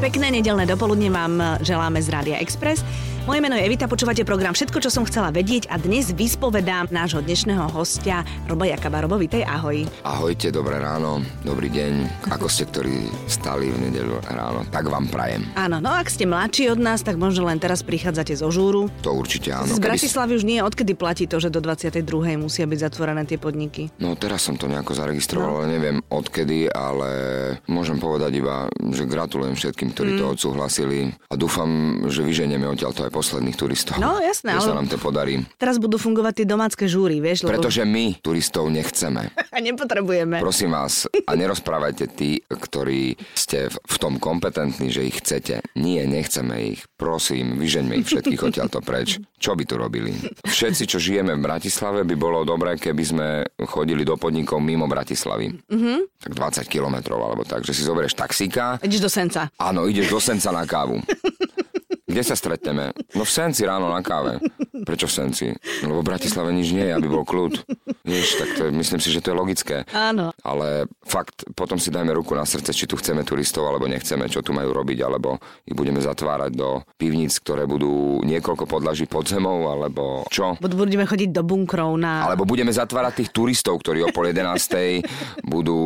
Pekné nedelné dopoludne vám želáme z Rádia Express. Moje meno je Evita, počúvate program Všetko, čo som chcela vedieť a dnes vyspovedám nášho dnešného hostia Roba Jakaba. Robo, vitej, ahoj. Ahojte, dobré ráno, dobrý deň. Ako ste, ktorí stali v nedeľu ráno, tak vám prajem. Áno, no ak ste mladší od nás, tak možno len teraz prichádzate zo žúru. To určite áno. Z Bratislavy už nie, odkedy platí to, že do 22. musia byť zatvorené tie podniky? No teraz som to nejako zaregistroval, ale neviem odkedy, ale môžem povedať iba, že gratulujem všetkým, ktorí Mm. to odsúhlasili a dúfam, že vyženieme odtiaľ to aj posledných turistov. No, jasné, Že sa ale- nám to podarí. Teraz budú fungovať tie domácké žúry, vieš? Lebo... Pretože my turistov nechceme. A nepotrebujeme. Prosím vás, a nerozprávajte tí, ktorí ste v, v tom kompetentní, že ich chcete. Nie, nechceme ich. Prosím, vyžeňme ich všetkých odtiaľto preč. Čo by tu robili? Všetci, čo žijeme v Bratislave, by bolo dobré, keby sme chodili do podnikov mimo Bratislavy. Mm-hmm. Tak 20 kilometrov alebo tak, že si zoberieš taxíka. Ideš do Senca. Áno, ideš do Senca na kávu. Kde sa stretneme? No v Senci ráno na káve. Prečo v Senci? Lebo v Bratislave nič nie je, aby bol kľud. Vieš, tak to je, myslím si, že to je logické. Áno. Ale fakt, potom si dajme ruku na srdce, či tu chceme turistov, alebo nechceme, čo tu majú robiť, alebo ich budeme zatvárať do pivníc, ktoré budú niekoľko podlaží pod zemou, alebo čo? Bud- Budeme chodiť do bunkrov na... Alebo budeme zatvárať tých turistov, ktorí o pol 11. budú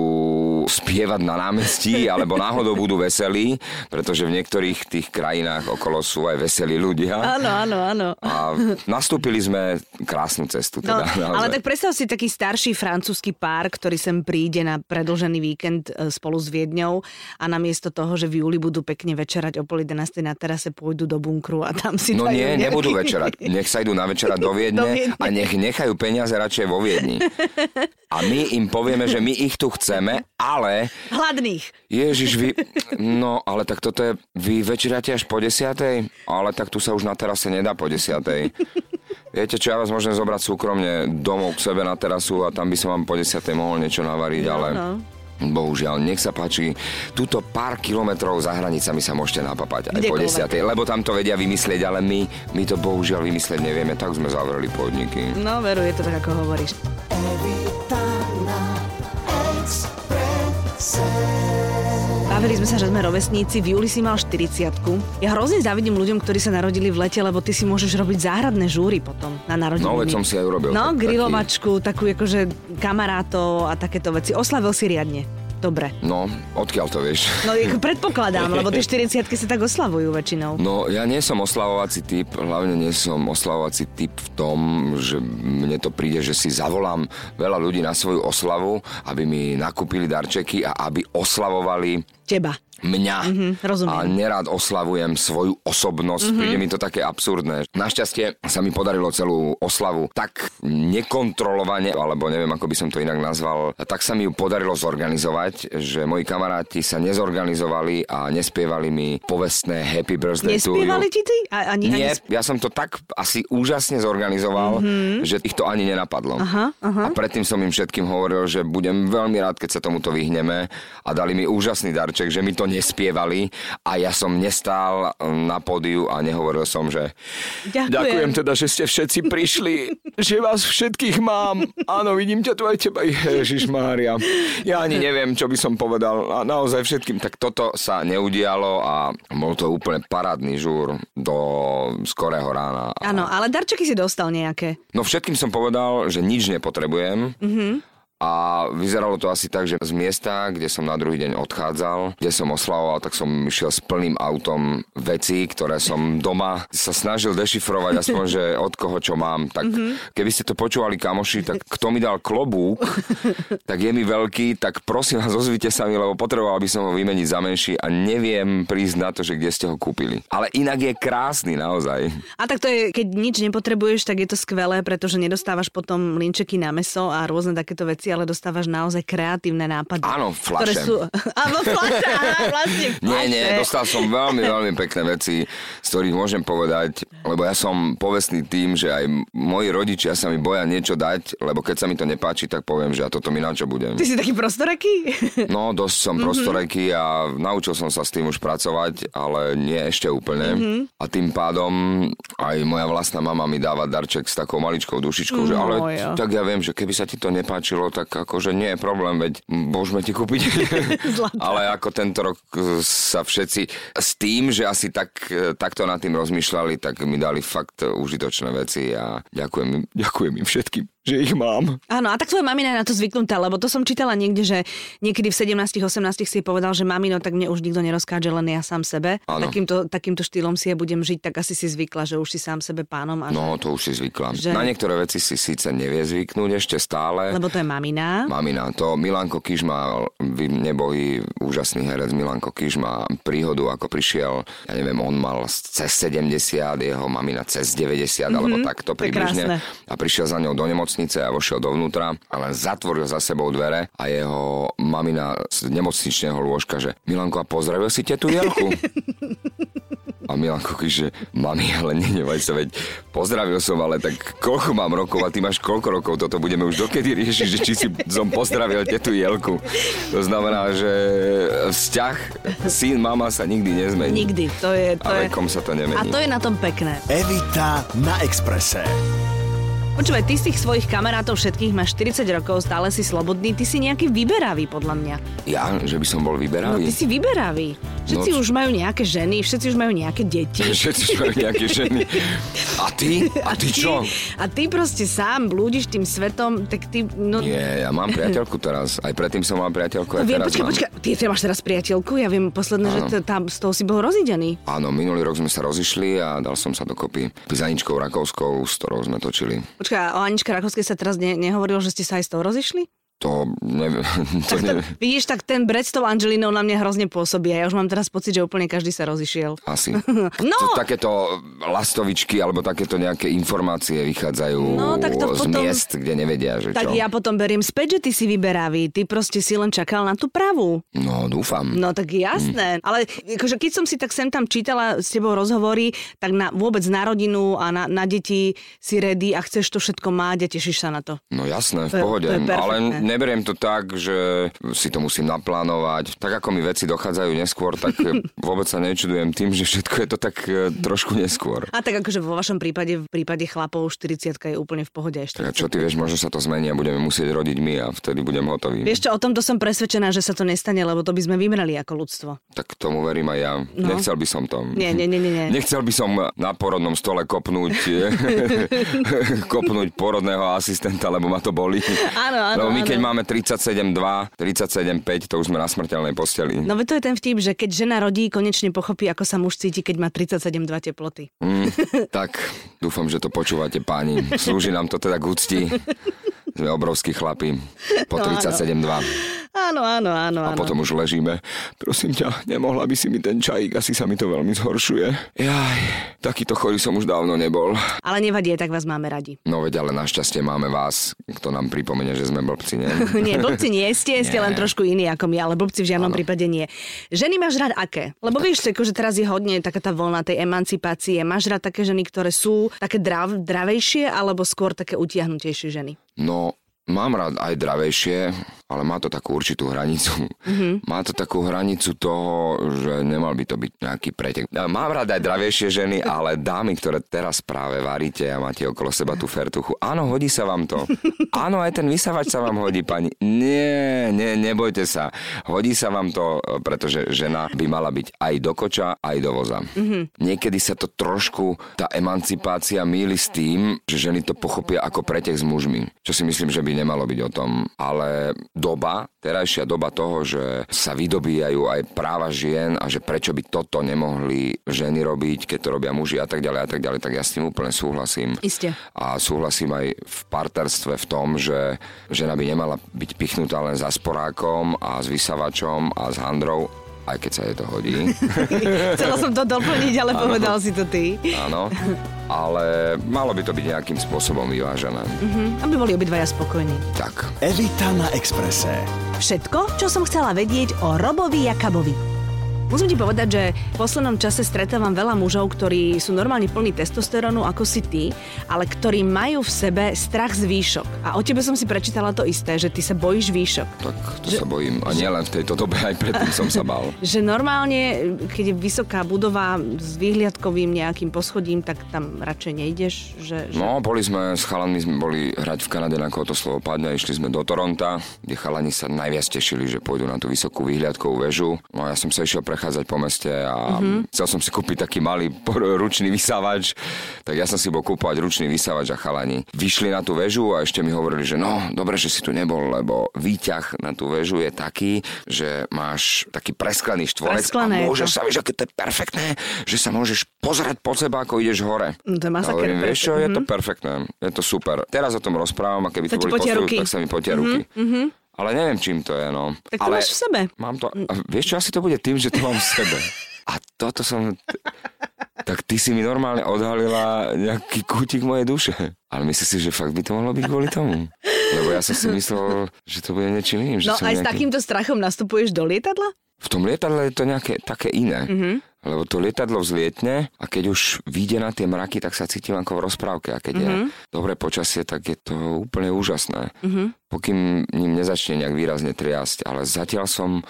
spievať na námestí, alebo náhodou budú veselí, pretože v niektorých tých krajinách okolo sú aj veselí ľudia. Áno, áno, áno. A nastúpili sme krásnu cestu. No, Teda, naozaj. ale tak predstav si taký starší francúzsky pár, ktorý sem príde na predlžený víkend e, spolu s Viedňou a namiesto toho, že v júli budú pekne večerať o pol 11 na terase, pôjdu do bunkru a tam si No nie, nejaký- nebudú večerať. Nech sa idú na večerať do Do Viedne Viedne. a nech nechajú peniaze radšej vo Viedni. A my im povieme, že my ich tu chceme, ale Hladných. Ježiš, vy... No, ale tak toto je... Vy večeráte až po desiatej? Ale tak tu sa už na terase nedá po desiatej. Viete čo, ja vás môžem zobrať súkromne domov k sebe na terasu a tam by som vám po desiatej mohol niečo navariť, ale... no. Bohužiaľ, nech sa páči, túto pár kilometrov za hranicami sa môžete napapať aj po Kdekoľvek. desiatej, lebo tam to vedia vymyslieť, ale my, my to bohužiaľ vymyslieť nevieme, tak sme zavreli podniky. No veru, je to tak, ako hovoríš. Bavili sme sa, že sme rovesníci. V júli si mal 40 Ja hrozne závidím ľuďom, ktorí sa narodili v lete, lebo ty si môžeš robiť záhradné žúry potom na narodeniny. No, veď som si aj urobil. No, tak- grilovačku, takú akože kamarátov a takéto veci. Oslavil si riadne. Dobre. No, odkiaľ to vieš? No, ako predpokladám, lebo tie 40 sa tak oslavujú väčšinou. No, ja nie som oslavovací typ, hlavne nie som oslavovací typ v tom, že mne to príde, že si zavolám veľa ľudí na svoju oslavu, aby mi nakúpili darčeky a aby oslavovali Teba. Mňa. Mhm, rozumiem. A nerád oslavujem svoju osobnosť, príde mi to také absurdné. Našťastie sa mi podarilo celú oslavu tak nekontrolovane, alebo neviem, ako by som to inak nazval, tak sa mi ju podarilo zorganizovať, že moji kamaráti sa nezorganizovali a nespievali mi povestné Happy Birthday to you. Nespievali ti ty? A, ani, Nie, ani... ja som to tak asi úžasne zorganizoval, mm-hmm. že ich to ani nenapadlo. Aha, aha. A predtým som im všetkým hovoril, že budem veľmi rád, keď sa tomuto vyhneme a dali mi úžasný darček, že mi to nespievali a ja som nestál na pódiu a nehovoril som, že Ďakujem. ďakujem teda, že ste všetci prišli, že vás všetkých mám. Áno, vidím ťa tu aj teba, Ježiš Mária. Ja ani neviem, čo by som povedal. A naozaj všetkým. Tak toto sa neudialo a bol to úplne parádny žúr do skorého rána. Áno, ale darčeky si dostal nejaké. No všetkým som povedal, že nič nepotrebujem. Mm-hmm. A vyzeralo to asi tak, že z miesta, kde som na druhý deň odchádzal, kde som oslavoval, tak som išiel s plným autom vecí, ktoré som doma sa snažil dešifrovať, aspoň, že od koho čo mám. Tak mm-hmm. keby ste to počúvali kamoši, tak kto mi dal klobúk, tak je mi veľký, tak prosím vás, ozvite sa mi, lebo potreboval by som ho vymeniť za menší a neviem prísť na to, že kde ste ho kúpili. Ale inak je krásny naozaj. A tak to je, keď nič nepotrebuješ, tak je to skvelé, pretože nedostávaš potom linčeky na meso a rôzne takéto veci, ale dostávaš naozaj kreatívne nápady. Áno, Ktoré fľaše. sú... Áno, áno, vlastne Nie, nie, fľaše. dostal som veľmi, veľmi pekné veci, z ktorých môžem povedať, lebo ja som povestný tým, že aj moji rodičia sa mi boja niečo dať, lebo keď sa mi to nepáči, tak poviem, že a toto mi na čo budem. Ty si taký prostoreký? No, dosť som prostoreký a naučil som sa s tým už pracovať, ale nie ešte úplne. A tým pádom aj moja vlastná mama mi dáva darček s takou maličkou dušičkou, že ale No, jo. tak ja viem, že keby sa ti to nepáčilo, tak akože nie je problém, veď môžeme ti kúpiť. Ale ako tento rok e, sa všetci s tým, že asi tak, e, takto nad tým rozmýšľali, tak mi dali fakt užitočné veci a ďakujem, ďakujem im všetkým že ich mám. Áno, a tak tvoja mamina je na to zvyknutá, lebo to som čítala niekde, že niekedy v 17-18 si povedal, že mamino, tak mne už nikto nerozkáže, len ja sám sebe. Takýmto, takýmto štýlom si ja budem žiť, tak asi si zvykla, že už si sám sebe pánom. A no, to už si zvykla. Že... Na niektoré veci si síce nevie zvyknúť ešte stále. Lebo to je mamina. Mamina, to Milanko Kiš má, neboli úžasný herec Milanko Kiš má príhodu, ako prišiel, ja neviem, on mal cez 70, jeho mamina cez 90, mm-hmm, alebo takto približne. A prišiel za ňou do nemoc nemocnice a vošiel dovnútra a len zatvoril za sebou dvere a jeho mamina z nemocničného lôžka, že Milanko, a pozdravil si tetu Jelku? A Milanko že mami, ale nenevaj sa, veď pozdravil som, ale tak koľko mám rokov a ty máš koľko rokov, toto budeme už dokedy riešiť, že či si som pozdravil tetu Jelku. To znamená, že vzťah syn, mama sa nikdy nezmení. Nikdy, to je... To a vekom je... sa to nemení. A to je na tom pekné. Evita na Exprese. Počúvaj, ty z tých svojich kamarátov všetkých máš 40 rokov, stále si slobodný, ty si nejaký vyberavý podľa mňa. Ja? Že by som bol vyberavý? No ty si vyberavý. Všetci no, už majú nejaké ženy, všetci už majú nejaké deti. všetci už majú nejaké ženy. A ty? A, ty čo? A ty proste sám blúdiš tým svetom, tak ty... No... Nie, ja mám priateľku teraz. Aj predtým som mal priateľku, aj no, viem, teraz počkaj, mám. počkaj, ty, ty máš teraz priateľku? Ja viem posledné, že t- tam z toho si bol rozidený. Áno, minulý rok sme sa rozišli a dal som sa dokopy s Aničkou Rakovskou, s ktorou sme točili. Počkaj, o Aničke Rakovskej sa teraz ne, nehovorilo, že ste sa aj z toho rozišli? To neviem. To tak to, neviem. Vidíš, tak ten Brec s tou Angelinou na mňa hrozne pôsobí a ja už mám teraz pocit, že úplne každý sa rozišiel. Asi. no. To, takéto lastovičky alebo takéto nejaké informácie vychádzajú no, tak to z potom... miest, kde nevedia, že Tak čo. ja potom beriem späť, že ty si vyberavý. Ty proste si len čakal na tú pravú. No, dúfam. No tak jasné. Mm. Ale akože keď som si tak sem tam čítala s tebou rozhovory, tak na, vôbec na rodinu a na, na deti si ready a chceš to všetko mať a tešíš sa na to. No jasné, v pohode. To je, to je ale neberiem to tak, že si to musím naplánovať. Tak ako mi veci dochádzajú neskôr, tak vôbec sa nečudujem tým, že všetko je to tak e, trošku neskôr. A tak akože vo vašom prípade, v prípade chlapov 40 je úplne v pohode. Tak čo ty vieš, možno sa to zmení a budeme musieť rodiť my a vtedy budem hotový. Vieš čo, o tomto som presvedčená, že sa to nestane, lebo to by sme vymreli ako ľudstvo. Tak tomu verím aj ja. No. Nechcel by som to. Nie, nie, nie, nie. Nechcel by som na porodnom stole kopnúť, kopnúť porodného asistenta, lebo ma to boli. Áno, áno. Lebo my áno. Máme 37,2, 37,5, to už sme na smrteľnej posteli. No to je ten vtip, že keď žena rodí, konečne pochopí, ako sa muž cíti, keď má 37,2 teploty. Mm, tak, dúfam, že to počúvate páni. Slúži nám to teda k úcti. Sme obrovskí chlapi. Po no, 37,2. Áno, áno, áno. A potom už ležíme. Prosím ťa, nemohla by si mi ten čajík, asi sa mi to veľmi zhoršuje. Jaj, takýto chorý som už dávno nebol. Ale nevadí, tak vás máme radi. No veď, ale našťastie máme vás, kto nám pripomenie, že sme blbci, nie? nie, blbci nie ste, ste nie. len trošku iní ako my, ale blbci v žiadnom ano. prípade nie. Ženy máš rád aké? Lebo vieš, že teraz je hodne taká tá voľna tej emancipácie. Máš rád také ženy, ktoré sú také drav, dravejšie, alebo skôr také utiahnutejšie ženy? No, Mám rád aj dravejšie, ale má to takú určitú hranicu. Mm-hmm. Má to takú hranicu toho, že nemal by to byť nejaký pretek. Mám rád aj dravejšie ženy, ale dámy, ktoré teraz práve varíte a máte okolo seba tú fertuchu. Áno, hodí sa vám to. Áno, aj ten vysavač sa vám hodí, pani. Nie, nie, nebojte sa. Hodí sa vám to, pretože žena by mala byť aj do koča, aj do voza. Mm-hmm. Niekedy sa to trošku, tá emancipácia míli s tým, že ženy to pochopia ako pretek s mužmi. Čo si myslím, že by by nemalo byť o tom, ale doba, terajšia doba toho, že sa vydobíjajú aj práva žien a že prečo by toto nemohli ženy robiť, keď to robia muži a tak ďalej a tak ďalej, tak ja s tým úplne súhlasím. Isté. A súhlasím aj v partnerstve v tom, že žena by nemala byť pichnutá len za sporákom a s vysavačom a s handrou, aj keď sa jej to hodí. Chcela som to doplniť, ale ano. povedal si to ty. Áno, ale malo by to byť nejakým spôsobom vyvážené. Uh-huh. Aby boli obidvaja spokojní. Tak. Evita na Exprese. Všetko, čo som chcela vedieť o Robovi Jakabovi. Musím ti povedať, že v poslednom čase stretávam veľa mužov, ktorí sú normálne plní testosterónu ako si ty, ale ktorí majú v sebe strach z výšok. A o tebe som si prečítala to isté, že ty sa bojíš výšok. Tak to že, sa bojím. A nielen v tejto dobe, aj predtým som sa bál. Že normálne, keď je vysoká budova s výhliadkovým nejakým poschodím, tak tam radšej nejdeš? Že, že... No, boli sme s chalami, sme boli hrať v Kanade, na to slovo padne, išli sme do Toronta, kde chalani sa najviac tešili, že pôjdu na tú vysokú výhliadkovú väžu. No ja som sa išiel prechádzať po meste a mm-hmm. chcel som si kúpiť taký malý ručný vysávač, tak ja som si bol kúpovať ručný vysávač a chalani vyšli na tú väžu a ešte mi hovorili, že no, dobre, že si tu nebol, lebo výťah na tú väžu je taký, že máš taký presklený štvorec Presklené a môžeš sa, vieš, aké to je perfektné, že sa môžeš pozerať pod seba, ako ideš hore. No, to je masaker. Hovorím, vieš čo, je to mhm. perfektné, je to super. Teraz o tom rozprávam a keby to, to boli postoji, tak sa mi potia mm-hmm. ruky. Mm-hmm. Ale neviem, čím to je, no. Tak to Ale máš v sebe. Mám to, a vieš čo, asi to bude tým, že to mám v sebe. A toto som... Tak ty si mi normálne odhalila nejaký kútik mojej duše. Ale myslíš si, že fakt by to mohlo byť kvôli tomu? Lebo ja som si myslel, že to bude niečím iným. No aj nejaký... s takýmto strachom nastupuješ do lietadla? V tom lietadle je to nejaké také iné. Mm-hmm. Lebo to lietadlo vzlietne a keď už vyjde na tie mraky, tak sa cítim ako v rozprávke. A keď mm-hmm. je mhm. dobré počasie, tak je to úplne úžasné. Mm-hmm. Pokým ním nezačne nejak výrazne triasť. Ale zatiaľ som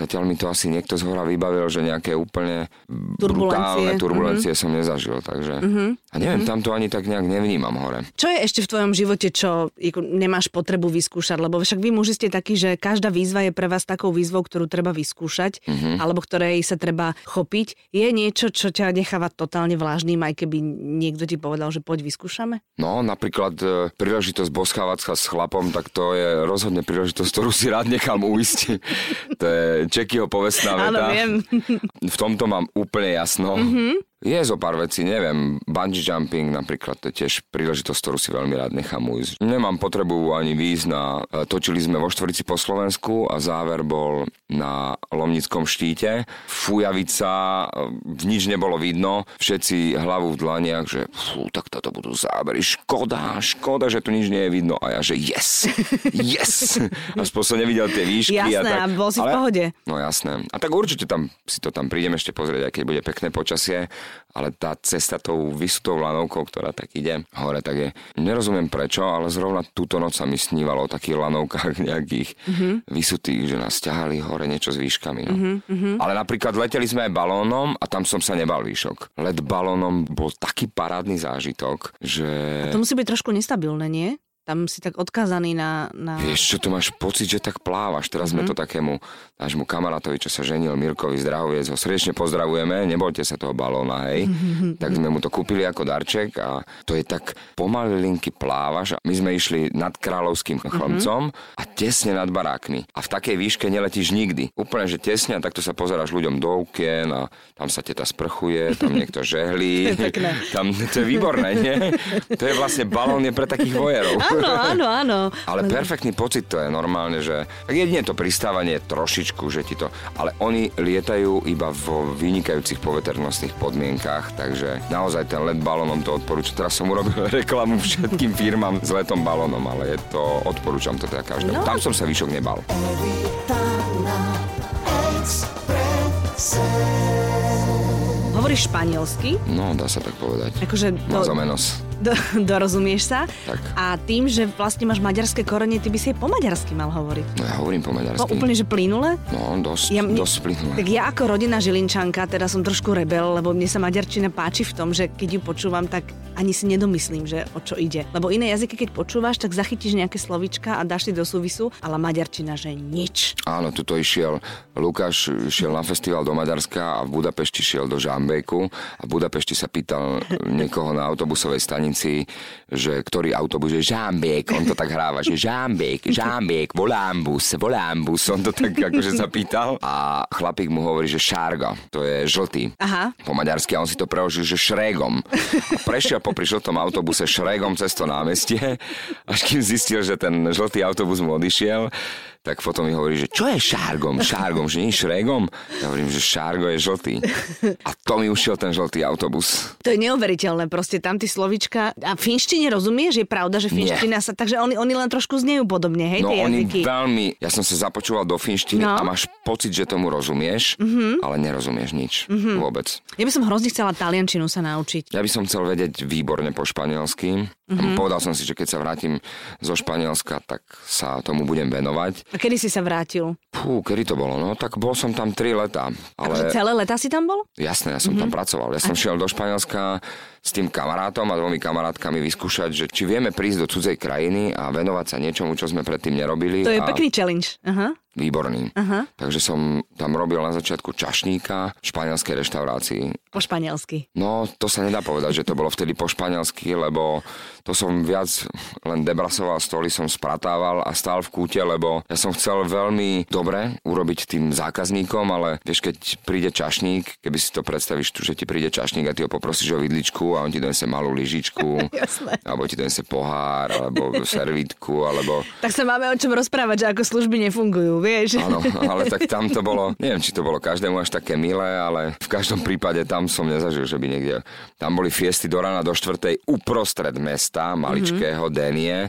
Zatiaľ mi to asi niekto z hora vybavil, že nejaké úplne turbulencie. brutálne turbulencie mm-hmm. som nezažil, takže... Mm-hmm. A neviem, mm-hmm. tam to ani tak nejak nevnímam hore. Čo je ešte v tvojom živote, čo nemáš potrebu vyskúšať? Lebo však vy muži ste takí, že každá výzva je pre vás takou výzvou, ktorú treba vyskúšať, mm-hmm. alebo ktorej sa treba chopiť. Je niečo, čo ťa necháva totálne vlážným, aj keby niekto ti povedal, že poď vyskúšame? No, napríklad e, príležitosť boskávať sa s chlapom, tak to je rozhodne príležitosť, ktorú si rád nechám uísť. to je Čekyho povestná veta. Áno, viem. V tomto mám úplne jasno. Mm-hmm. Je zo pár vecí, neviem, bungee jumping napríklad, to je tiež príležitosť, ktorú si veľmi rád nechám ujsť. Nemám potrebu ani výjsť na... E, točili sme vo Štvorici po Slovensku a záver bol na Lomnickom štíte. Fujavica, e, nič nebolo vidno, všetci hlavu v dlaniach, že fú, tak toto budú zábery, škoda, škoda, že tu nič nie je vidno. A ja, že yes, yes. Aspoň som nevidel tie výšky. Jasné, a, tak, a bol si ale, v pohode. No jasné. A tak určite tam si to tam prídem ešte pozrieť, aj keď bude pekné počasie ale tá cesta tou vysutou lanovkou, ktorá tak ide hore, tak je... Nerozumiem prečo, ale zrovna túto noc sa mi snívalo o takých lanovkách nejakých mm-hmm. vysutých, že nás ťahali hore niečo s výškami. No. Mm-hmm. Ale napríklad leteli sme aj balónom a tam som sa nebal výšok. Let balónom bol taký parádny zážitok, že... A to musí byť trošku nestabilné, nie? Tam si tak odkázaný na, na... Vieš čo, tu máš pocit, že tak plávaš. Teraz mm-hmm. sme mhm. to takému nášmu kamarátovi, čo sa ženil, Mirkovi Zdrahoviec, ho srdečne pozdravujeme, nebojte sa toho balóna, hej. Mm-hmm. Tak sme mu to kúpili ako darček a to je tak pomaly linky plávaš. My sme išli nad Kráľovským mhm. chlomcom mm-hmm. a tesne nad barákmi. A v takej výške neletíš nikdy. Úplne, že tesne a takto sa pozeráš ľuďom do okien a tam sa teta sprchuje, tam niekto žehlí. tam, to je výborné, nie? To je vlastne balón je pre takých vojerov áno, áno, áno. Ale perfektný pocit to je normálne, že tak jedine to pristávanie trošičku, že ti to... Ale oni lietajú iba vo vynikajúcich poveternostných podmienkách, takže naozaj ten let balónom to odporúčam. Teraz som urobil reklamu všetkým firmám s letom balónom, ale je to, odporúčam to teda každému. No. Tam som sa výšok nebal. Hovoríš španielsky? No, dá sa tak povedať. Akože to... menos do, dorozumieš sa. Tak. A tým, že vlastne máš maďarské korene, ty by si po maďarsky mal hovoriť. No ja hovorím po maďarsky. Po, úplne, že plynule? No, dosť, ja, dosť plynule. Tak ja ako rodina Žilinčanka, teda som trošku rebel, lebo mne sa maďarčina páči v tom, že keď ju počúvam, tak ani si nedomyslím, že o čo ide. Lebo iné jazyky, keď počúvaš, tak zachytíš nejaké slovička a dáš si do súvisu, ale maďarčina, že nič. Áno, tuto išiel Lukáš, šiel na festival do Maďarska a v Budapešti šiel do Žambejku a v Budapešti sa pýtal niekoho na autobusovej stanici, že ktorý autobus je Žambek, on to tak hráva, že Žambek, Žambek, volámbus, volámbus, on to tak akože sa pýtal a chlapík mu hovorí, že Šárga, to je žltý. Aha. Po maďarsky a on si to preložil, že Šrégom. A prešiel popri žltom autobuse Šrégom cez to námestie, až kým zistil, že ten žltý autobus mu odišiel, tak potom mi hovorí, že čo je šárgom? Šárgom, že nie je šrégom? Ja hovorím, že šárgo je žltý. A to mi ušiel ten žltý autobus. To je neuveriteľné, proste tam ty slovička. A finštine rozumieš? Je pravda, že finština sa... Takže oni, oni len trošku znejú podobne, hej, No tie oni jazyky. veľmi, ja som sa započúval do finštiny No. A máš pocit, že tomu rozumieš, mm-hmm. ale nerozumieš nič vôbec. Ja by som hrozne chcela taliančinu sa naučiť. Ja by som chcel vedieť výborne po španielsky. Mhm. Mm-hmm. Povedal som si, že keď sa vrátim zo Španielska, tak sa tomu budem venovať. A kedy si sa vrátil? Fú, kedy to bolo? No tak bol som tam 3 leta. Akože Ale celé leta si tam bol? jasné, ja som mm-hmm. tam pracoval. Ja som šiel do Španielska s tým kamarátom a dvomi kamarátkami vyskúšať, že či vieme prísť do cudzej krajiny a venovať sa niečomu, čo sme predtým nerobili. To je a pekný challenge. Aha. Výborný. Aha. Takže som tam robil na začiatku čašníka v španielskej reštaurácii. Po španielsky. No, to sa nedá povedať, že to bolo vtedy po španielsky, lebo to som viac len debrasoval stoly, som spratával a stál v kúte, lebo ja som chcel veľmi dobre urobiť tým zákazníkom, ale vieš, keď príde čašník, keby si to predstavíš tu, že ti príde čašník a ty ho poprosíš o vidličku a on ti donese malú lyžičku, alebo ti donese pohár, alebo servítku, alebo Tak sa máme o čom rozprávať, že ako služby nefungujú, vieš? Áno, ale tak tam to bolo, neviem, či to bolo každému až také milé, ale v každom prípade tam som nezažil, že by niekde... Tam boli fiesty do rána do štvrtej uprostred mesta, maličkého Mhm. Denie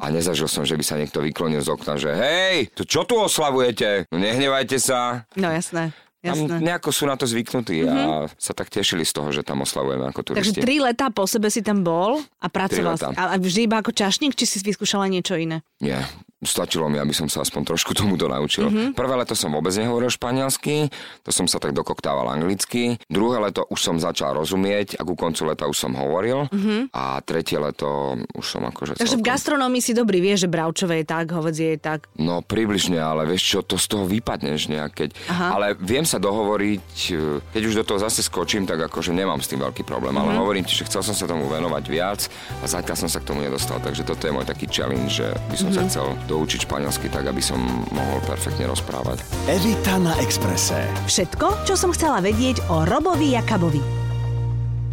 a nezažil som, že by sa niekto vyklonil z okna, že hej, to čo tu oslavujete? No nehnevajte sa. No jasné. Jasné. Mhm. nejako sú na to zvyknutí a sa tak tešili z toho, že tam oslavujeme ako Takže turisti. tri letá po sebe si tam bol a pracoval si. a vždy iba ako čašník, či si vyskúšala niečo iné? Nie, stačilo mi, aby som sa aspoň trošku tomuto naučil. Mm-hmm. Prvé leto som vôbec nehovoril španielsky, to som sa tak dokoktával anglicky. Druhé leto už som začal rozumieť a ku koncu leta už som hovoril. Mm-hmm. A tretie leto už som akože Takže v celkom- gastronómii si dobrý, vieš, že bravčové je tak, hovedzie je tak. No približne, ale vieš čo, to z toho vypadneš nejak, keď... Aha. Ale viem sa dohovoriť, e, keď už do toho zase skočím, tak akože nemám s tým veľký problém. Ale hovorím ti, že chcel som sa tomu venovať viac a zatiaľ som sa k tomu nedostal. Takže toto je môj taký challenge, že by som sa chcel doučiť španielsky tak, aby som mohol perfektne rozprávať. Evita na Exprese. Všetko, čo som chcela vedieť o Robovi Jakabovi.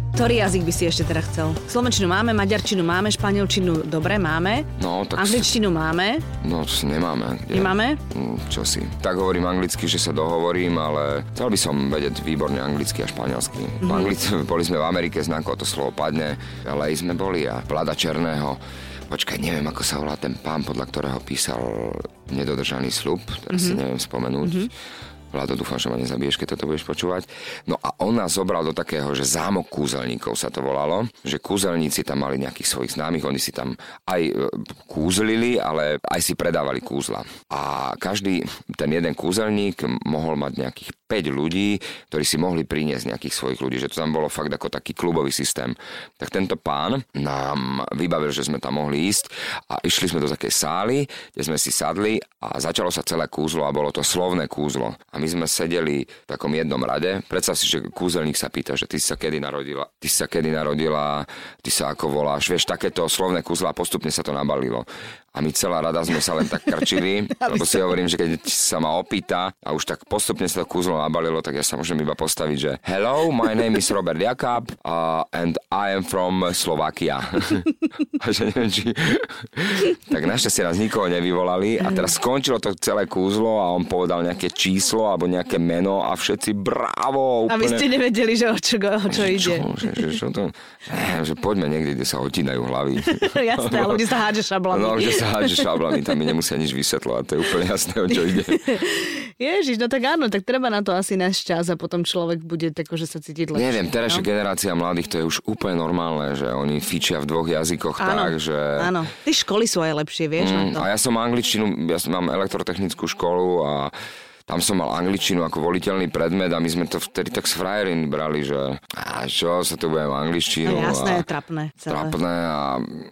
Ktorý jazyk by si ešte teda chcel? Slovenčinu máme, maďarčinu máme, španielčinu dobre máme, No, tak... angličtinu máme, No, to nemáme. Kde? nemáme? Mm, Čo si? Tak hovorím anglicky, že sa dohovorím, ale chcel by som vedieť výborne anglicky a španielsky. Mhm. Mm-hmm. Anglicky, boli sme v Amerike, znako to slovo padne, ale sme boli a Vlada Černého. Počkaj, neviem, ako sa volá ten pán, podľa ktorého písal nedodržaný slub, teraz mm-hmm. si neviem spomenúť. Mm-hmm. Vlado, dúfam, že ma nezabiješ, keď toto budeš počúvať. No a on nás zobral do takého, že zámok kúzelníkov sa to volalo, že kúzelníci tam mali nejakých svojich známych, oni si tam aj e, kúzlili, ale aj si predávali kúzla. A každý, ten jeden kúzelník mohol mať nejakých 5 ľudí, ktorí si mohli priniesť nejakých svojich ľudí, že to tam bolo fakt ako taký klubový systém. Tak tento pán nám vybavil, že sme tam mohli ísť a išli sme do takej sály, kde sme si sadli a začalo sa celé kúzlo a bolo to slovné kúzlo. A my sme sedeli v takom jednom rade. Predstav si, že kúzelník sa pýta, že ty si sa kedy narodila, ty si sa kedy narodila, ty sa ako voláš. Vieš, takéto slovné kúzla a postupne sa to nabalilo. A my celá rada sme sa len tak krčili, lebo si hovorím, že keď sa ma opýta a už tak postupne sa to kúzlo nabalilo, tak ja sa môžem iba postaviť, že Hello, my name is Robert Jakab uh, and I am from Slovakia. a že neviem, či... tak našťastie nás nikoho nevyvolali a teraz skončilo to celé kúzlo a on povedal nejaké číslo alebo nejaké meno a všetci bravo, A vy úplne... ste nevedeli, že o čo, o čo Čo, ide. že, že, čo to, že poďme niekde, kde sa otínajú hlavy. Jasné, kde sa hádže šablami. No, sa hádže šablami, tam mi nemusia nič vysvetľovať, to je úplne jasné, o čo ide. Ježiš, no tak áno, tak treba na to asi náš čas a potom človek bude tak, že sa cítiť lepšie. Neviem, terajšia no? generácia mladých, to je už úplne normálne, že oni fičia v dvoch jazykoch Áno, tak, že... áno. Tie školy sú aj lepšie, vieš Mm, to. a ja som angličtinu, ja som, mám elektrotechnickú školu a tam som mal angličtinu ako voliteľný predmet a my sme to vtedy tak s frajerin brali, že a čo sa tu budem angličtinu. No, jasné, a, trapné celé. Trapné a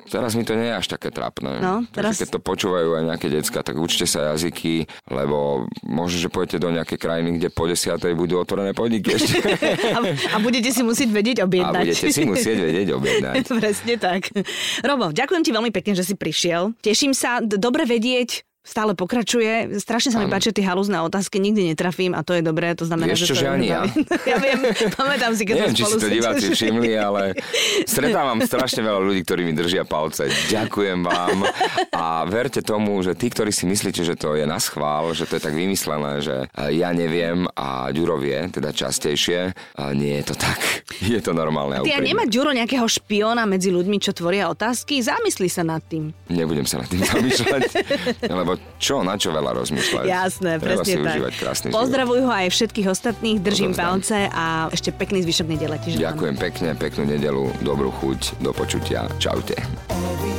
teraz mi to nie je až také trapné. No, teraz- Takže keď to počúvajú aj nejaké decka, tak učte sa jazyky, lebo možno, že pôjdete do nejakej krajiny, kde po desiatej budú otvorené podniky ešte. A, a budete si musieť vedieť a objednať. budete si musieť vedieť objednať. Presne tak. Robo, ďakujem ti veľmi pekne, že si prišiel. Teším sa, dobre vedieť, stále pokračuje. Strašne sa mi páčia tie halúzne otázky, nikdy netrafím a to je dobré, to znamená, Vieš že čo, ani ja. ja viem, pamätám si, keď Neviem, či si to diváci všimli, ale stretávam strašne veľa ľudí, ktorí mi držia palce. Ďakujem vám a verte tomu, že tí, ktorí si myslíte, že to je na schvál, že to je tak vymyslené, že ja neviem a Ďuro vie, teda častejšie, nie je to tak. Je to normálne. Ty a nemá Ďuro nejakého špiona medzi ľuďmi, čo tvoria otázky? Zamysli sa nad tým. Nebudem sa nad tým zamýšľať, lebo čo, na čo veľa rozmýšľať. Jasné, Treba presne si tak. užívať krásny život. Pozdravuj ho aj všetkých ostatných, držím Odovzdám. palce a ešte pekný zvyšok nedele ti. Ďakujem pekne, peknú nedelu, dobrú chuť, do počutia. Čaute. Every